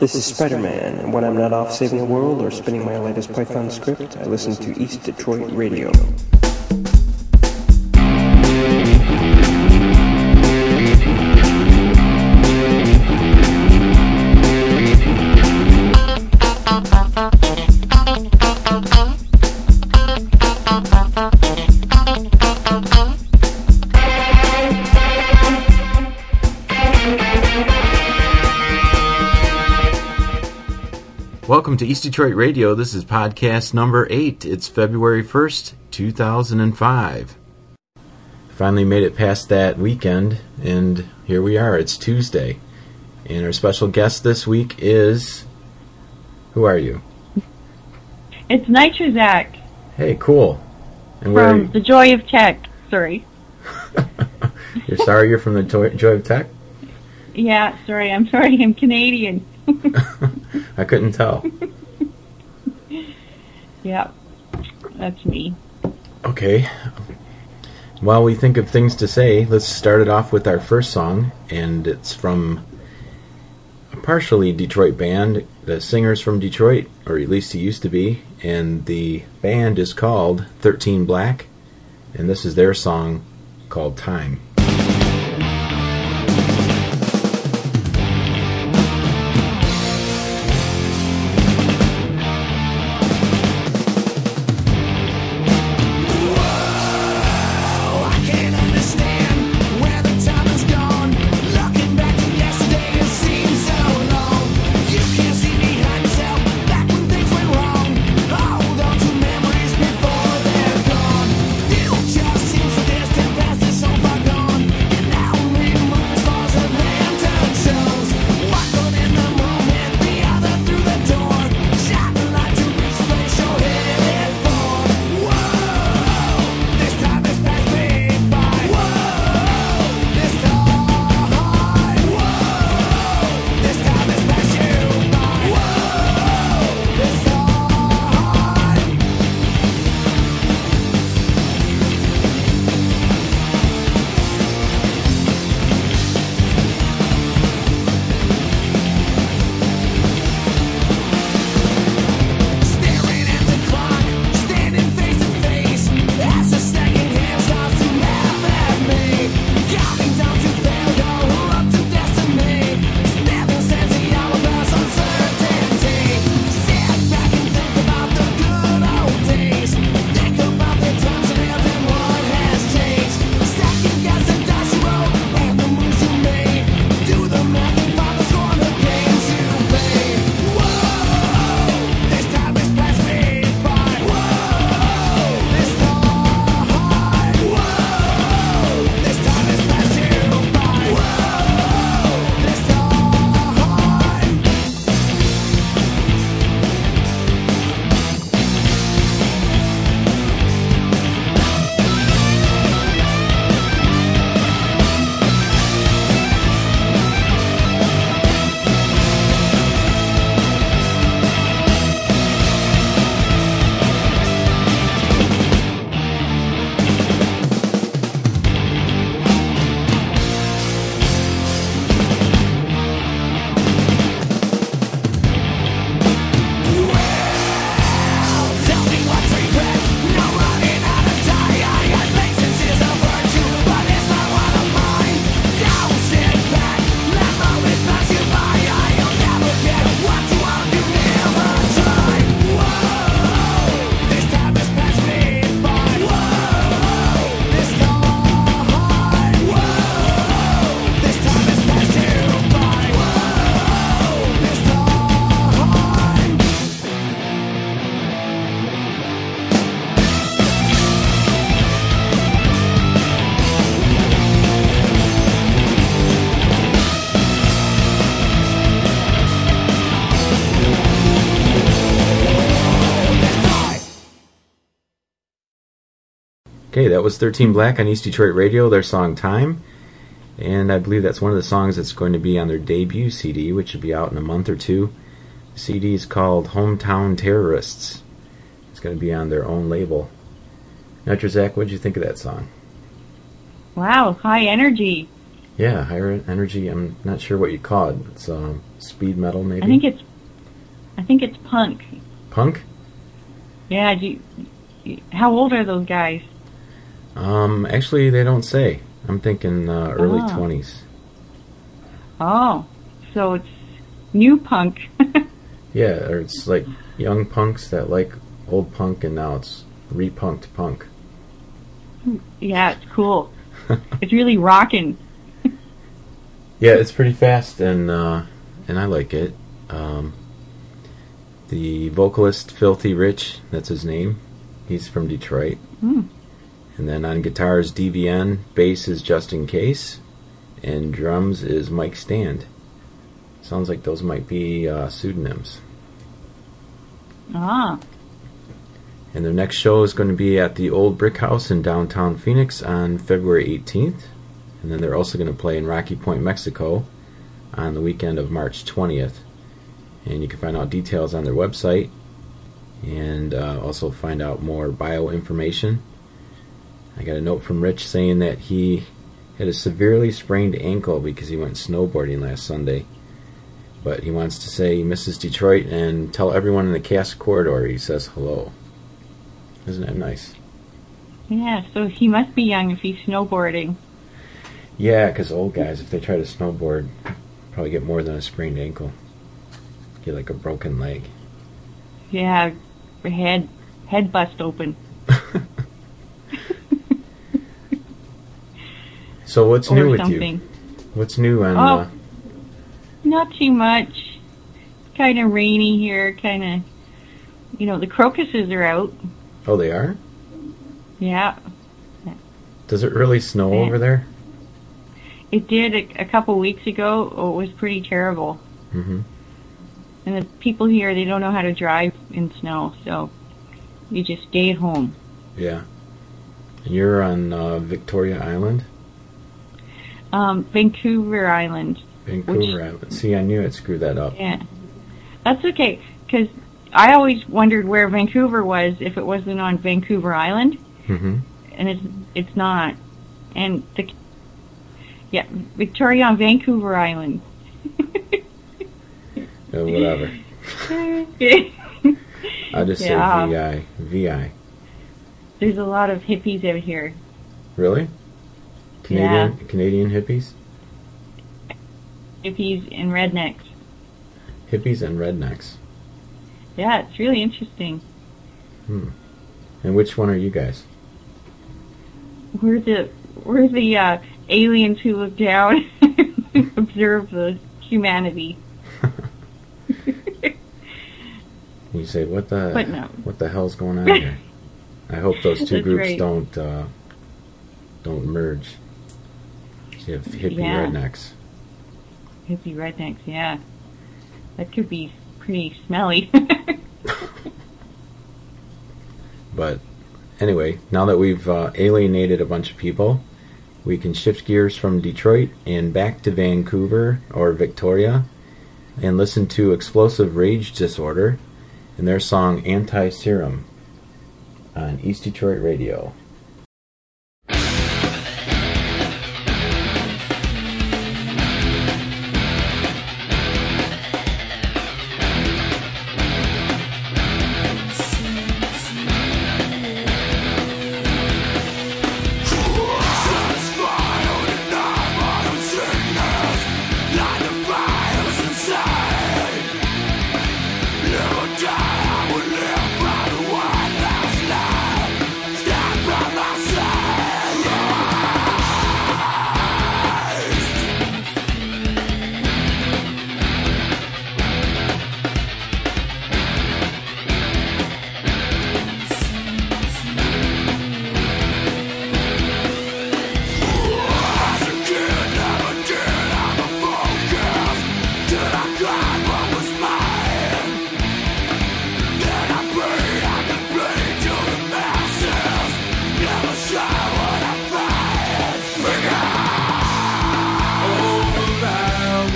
This is Spider-Man, and when I'm not off saving the world or spinning my latest Python script, I listen to East Detroit Radio. To East Detroit Radio. This is podcast number eight. It's February 1st, 2005. Finally made it past that weekend, and here we are. It's Tuesday. And our special guest this week is. Who are you? It's Nitrozac Hey, cool. And from? The Joy of Tech. Sorry. You're sorry you're from the Joy of Tech? Yeah, sorry. I'm sorry. I'm Canadian. I couldn't tell. yeah, that's me. Okay. While we think of things to say, let's start it off with our first song, and it's from a partially Detroit band. The singer's from Detroit, or at least he used to be, and the band is called 13 Black, and this is their song called Time. Okay, that was 13 Black on East Detroit Radio, their song Time. And I believe that's one of the songs that's going to be on their debut CD, which will be out in a month or two. The CD is called Hometown Terrorists. It's going to be on their own label. Nitrozac, what did you think of that song? Wow, high energy. Yeah, higher energy. I'm not sure what you call it. It's um, speed metal maybe. I think it's, I think it's punk. punk. Yeah. You, how old are those guys? Um, actually, they don't say. I'm thinking uh, early Ah. twenties. Oh, so it's new punk. Yeah, or it's like young punks that like old punk, and now it's repunked punk. yeah, it's cool. it's really rocking. Yeah, it's pretty fast, and uh, and I like it. Um, the vocalist Filthy Rich, that's his name. He's from Detroit. Hmm. And then on guitars, DVN. Bass is Just In Case, and drums is Mike Stand. Sounds like those might be uh, pseudonyms. Ah, And their next show is going to be at the Old Brick House in downtown Phoenix on February 18th. And then they're also going to play in Rocky Point, Mexico on the weekend of March 20th. And you can find out details on their website and uh, also find out more bio information. I got a note from Rich saying that he had a severely sprained ankle because he went snowboarding last Sunday. But he wants to say he misses Detroit and tell everyone in the Cass Corridor he says hello. Isn't that nice? yeah. So he must be young if he's snowboarding. Yeah, because old guys, if they try to snowboard, probably get more than a sprained ankle. Get like a broken leg. Yeah, head head bust open. So what's new with something. you? What's new on? Oh. Uh, Not too much. Kind of rainy here. Kind of, you know, the crocuses are out. oh, they are. Yeah, Does it really snow Yeah. over there? it did a, a couple weeks ago. Oh, it was pretty terrible. Mm-hmm. And the people here, they don't know how to drive in snow, so you just stay at home. Yeah. And you're on uh, Victoria Island, Um, Vancouver Island. Vancouver Which- Island. See, I knew I'd screw that up. Yeah, that's okay. Because I always wondered where Vancouver was if it wasn't on Vancouver Island. hmm and it's it's not. And the yeah, Victoria on Vancouver Island. Uh, whatever. I just Yeah. say VI. VI. There's a lot of hippies out here. Really? Canadian Canadian hippies, Hippies and rednecks. hippies and rednecks. Yeah, it's really interesting. Hmm. And which one are you guys? We're the we're the uh, aliens who look down, and observe the humanity. You say what the But no. what the hell's going on here? I hope those two groups right. don't uh, don't merge. You have hippie Yeah. rednecks. Hippie rednecks, yeah. That could be pretty smelly. But anyway, now that we've uh, alienated a bunch of people, we can shift gears from Detroit and back to Vancouver or Victoria and listen to Explosive Rage Disorder and their song Anti Serum on East Detroit Radio.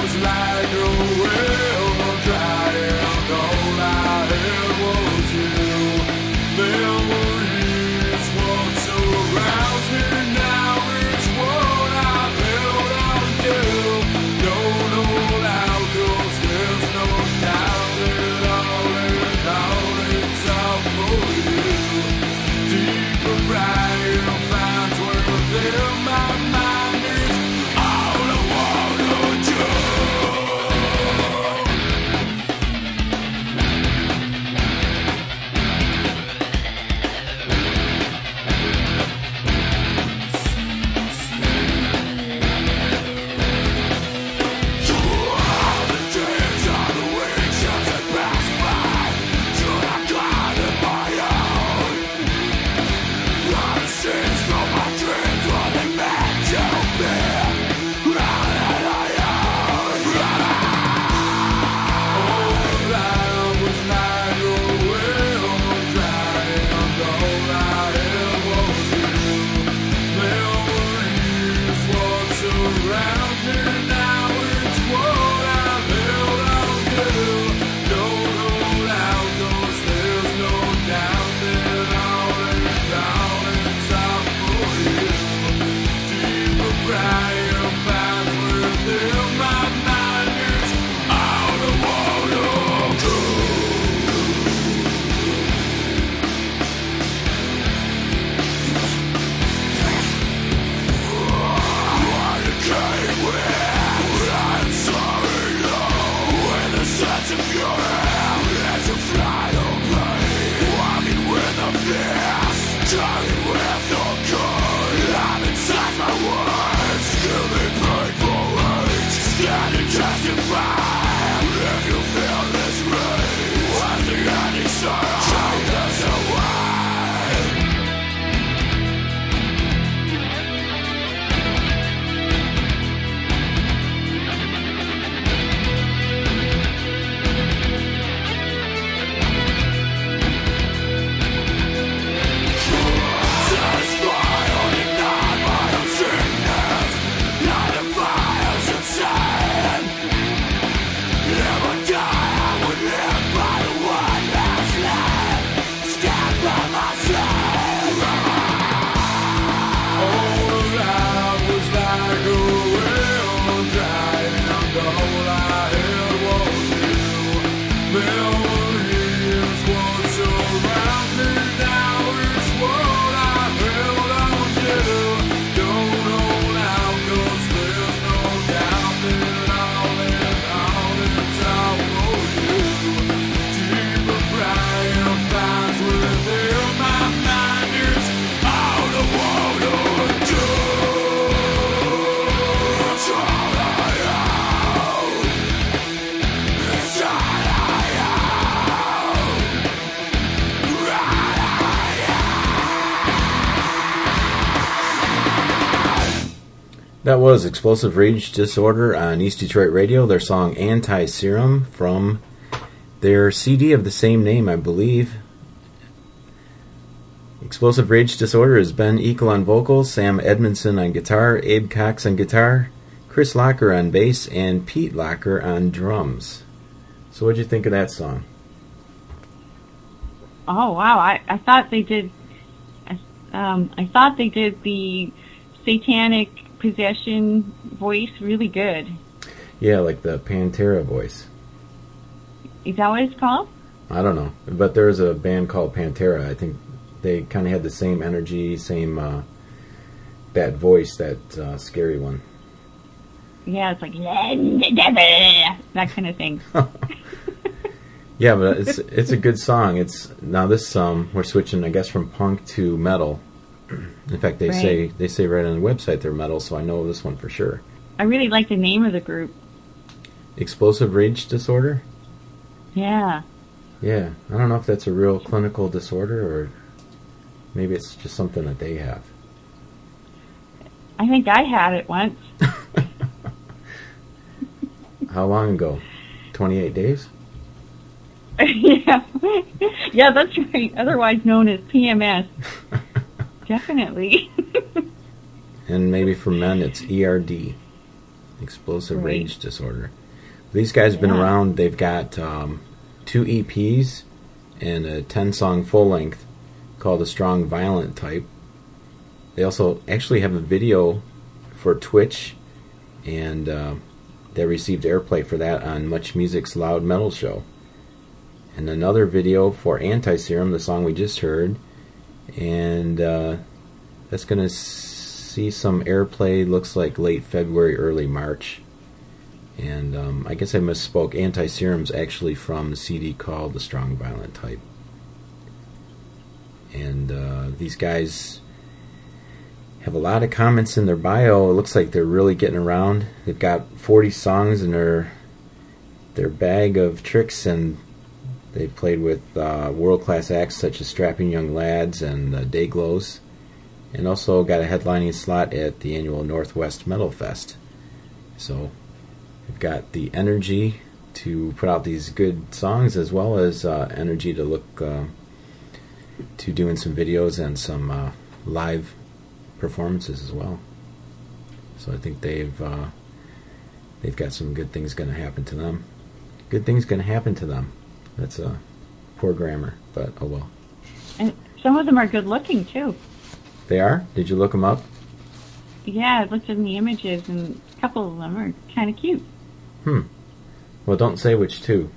Don't hold out 'cause That was Explosive Rage Disorder on East Detroit Radio, their song Anti Serum from their CD of the same name, I believe. Explosive Rage Disorder is Ben Eagle on vocals, Sam Edmondson on guitar, Abe Cox on guitar, Chris Locker on bass, and Pete Locker on drums. So, what'd you think of that song? Oh wow! I, I thought they did. Um, I thought they did the satanic possession voice really good. Yeah, like the Pantera voice. Is that what it's called? I don't know, but there's a band called Pantera. I think they kind of had the same energy, same uh, that voice, that uh, scary one. Yeah, it's like that kind of thing. Yeah, but it's it's a good song. It's now this um we're switching I guess from punk to metal. In fact, they Right. say they say right on the website they're metal, so I know this one for sure. I really like the name of the group. Explosive rage disorder. Yeah. Yeah, I don't know if that's a real clinical disorder or maybe it's just something that they have. I think I had it once. How long ago? Twenty eight days. yeah. yeah, that's right. Otherwise known as PMS. Definitely. and maybe for men it's ERD, explosive Right. rage disorder. These guys have been Yeah. around. They've got um, two EPs and a ten song full length called the Strong Violent Type. They also actually have a video for Twitch, and uh, they received airplay for that on Much Music's Loud Metal Show. And another video for Anti Serum, the song we just heard, and uh, that's going to see some airplay. Looks like late February, early March. And um, I guess I misspoke. Anti Serum's actually from the CD called The Strong Violent Type. And uh, these guys have a lot of comments in their bio. It looks like they're really getting around. They've got 40 songs in their their bag of tricks, and they've played with uh, world class acts such as Strapping Young Lads and uh, Dayglows, and also got a headlining slot at the annual Northwest Metal Fest. So they've got the energy to put out these good songs as well as uh, energy to look uh, to doing some videos and some uh, live performances as well. So I think they've uh, they've got some good things going to happen to them. Good things going to happen to them. That's a poor grammar, but oh well. and some of them are good looking too. They are. Did you look them up? Yeah, I looked in the images and a couple of them are kind of cute. Hmm. Well, don't say which two,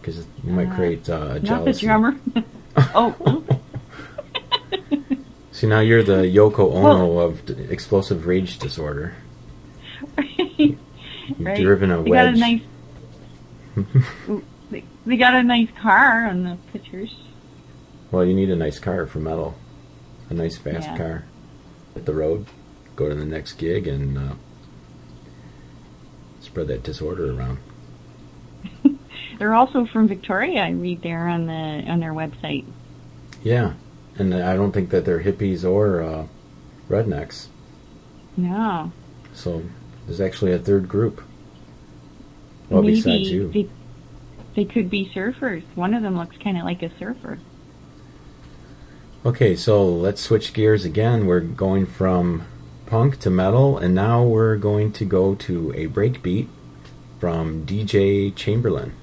because you might Uh, create uh, a Not the jealousy. drummer. oh, See, now you're the Yoko Ono Well- of d- explosive rage disorder. right. You've Right. driven a They got a nice. They, they got a nice car on the pictures. Well, you need a nice car for metal. A nice fast Yeah. car. Hit the road, go to the next gig, and uh, spread that disorder around. They're also from Victoria. I read there on the on their website. Yeah, and I don't think that they're hippies or uh, rednecks. No, So there's actually a third group. Well, maybe besides you. They could be surfers. One of them looks kind of like a surfer. Okay, so let's switch gears again. We're going from punk to metal, and now we're going to go to a breakbeat from DJ Chamberlain.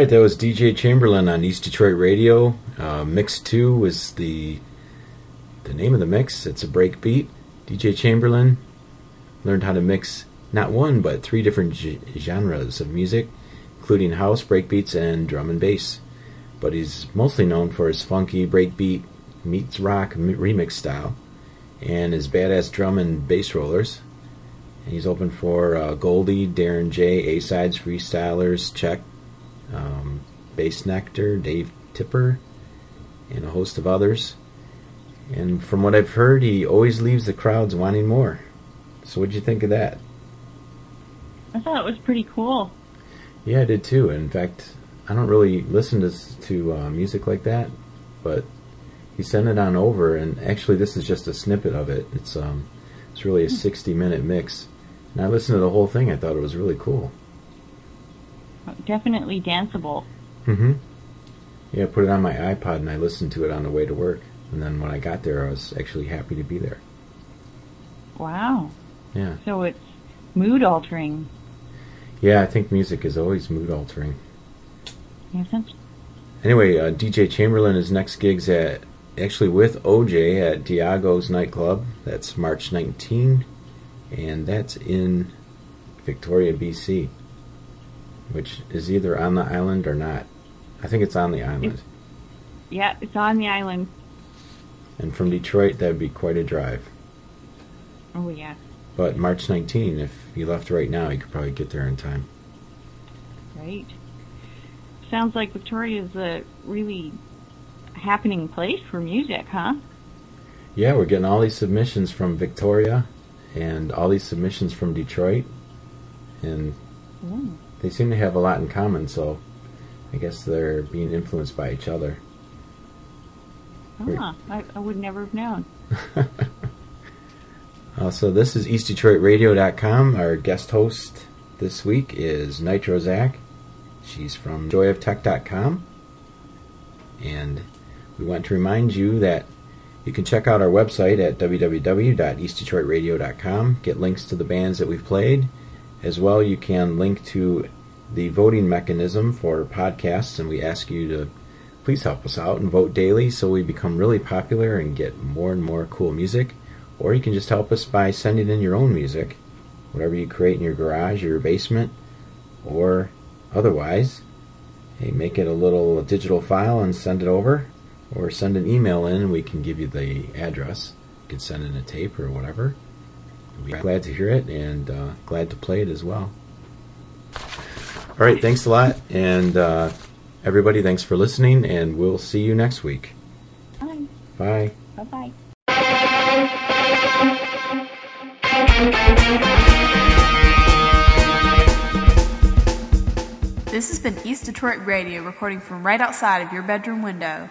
Right, that was DJ Chamberlain on East Detroit Radio. Uh, mix two was the the name of the mix. It's a break beat. DJ Chamberlain learned how to mix not one but three different g- genres of music, including house, breakbeats, and drum and bass. But he's mostly known for his funky breakbeat meets rock remix style and his badass drum and bass rollers. And he's open for uh, Goldie, Darren J, A Sides, Freestylers, Check, um, Bassnectar, Dave Tipper, and a host of others. And from what I've heard, he always leaves the crowds wanting more. So, what'd you think of that? I thought it was pretty cool. Yeah, I did too. In fact, I don't really listen to to uh, music like that, but he sent it on over, and actually, this is just a snippet of it. It's um, it's really a sixty minute mix, and I listened to the whole thing. I thought it was really cool. Definitely danceable. Mm-hmm. Yeah, I put it on my iPod and I listened to it on the way to work. And then when I got there, I was actually happy to be there. Wow. Yeah, So it's mood altering, yeah. I think music is always mood altering. isn't? Anyway, uh, DJ Chamberlain is next gigs at actually with OJ at Diago's nightclub. That's March 19, and that's in Victoria, BC, which is either on the island or not. I think it's on the island. Yeah, it's on the island. And from Detroit, that'd be quite a drive. Oh yeah, But March 19, if you left right now, you could probably get there in time. right. Sounds like Victoria's a really happening place for music, huh? Yeah, we're getting all these submissions from Victoria and all these submissions from Detroit. And. They seem to have a lot in common, so I guess they're being influenced by each other. Ah, I, I would never have known. Uh, so this is EastDetroitRadio.com. Our guest host this week is Nitrozac. She's from JoyOfTech.com. And we want to remind you that you can check out our website at www.eastdetroitradio.com, get links to the bands that we've played. As well, you can link to the voting mechanism for podcasts, and we ask you to please help us out and vote daily so we become really popular and get more and more cool music. Or you can just help us by sending in your own music, whatever you create in your garage or your basement, or otherwise. Hey, make it a little digital file and send it over, or send an email in we can give you the address. You can send in a tape or whatever. Be glad to hear it and uh, glad to play it as well. All right, thanks a lot, and uh, everybody, thanks for listening, and we'll see you next week. Bye. Bye. Bye bye. This has been East Detroit Radio recording from right outside of your bedroom window.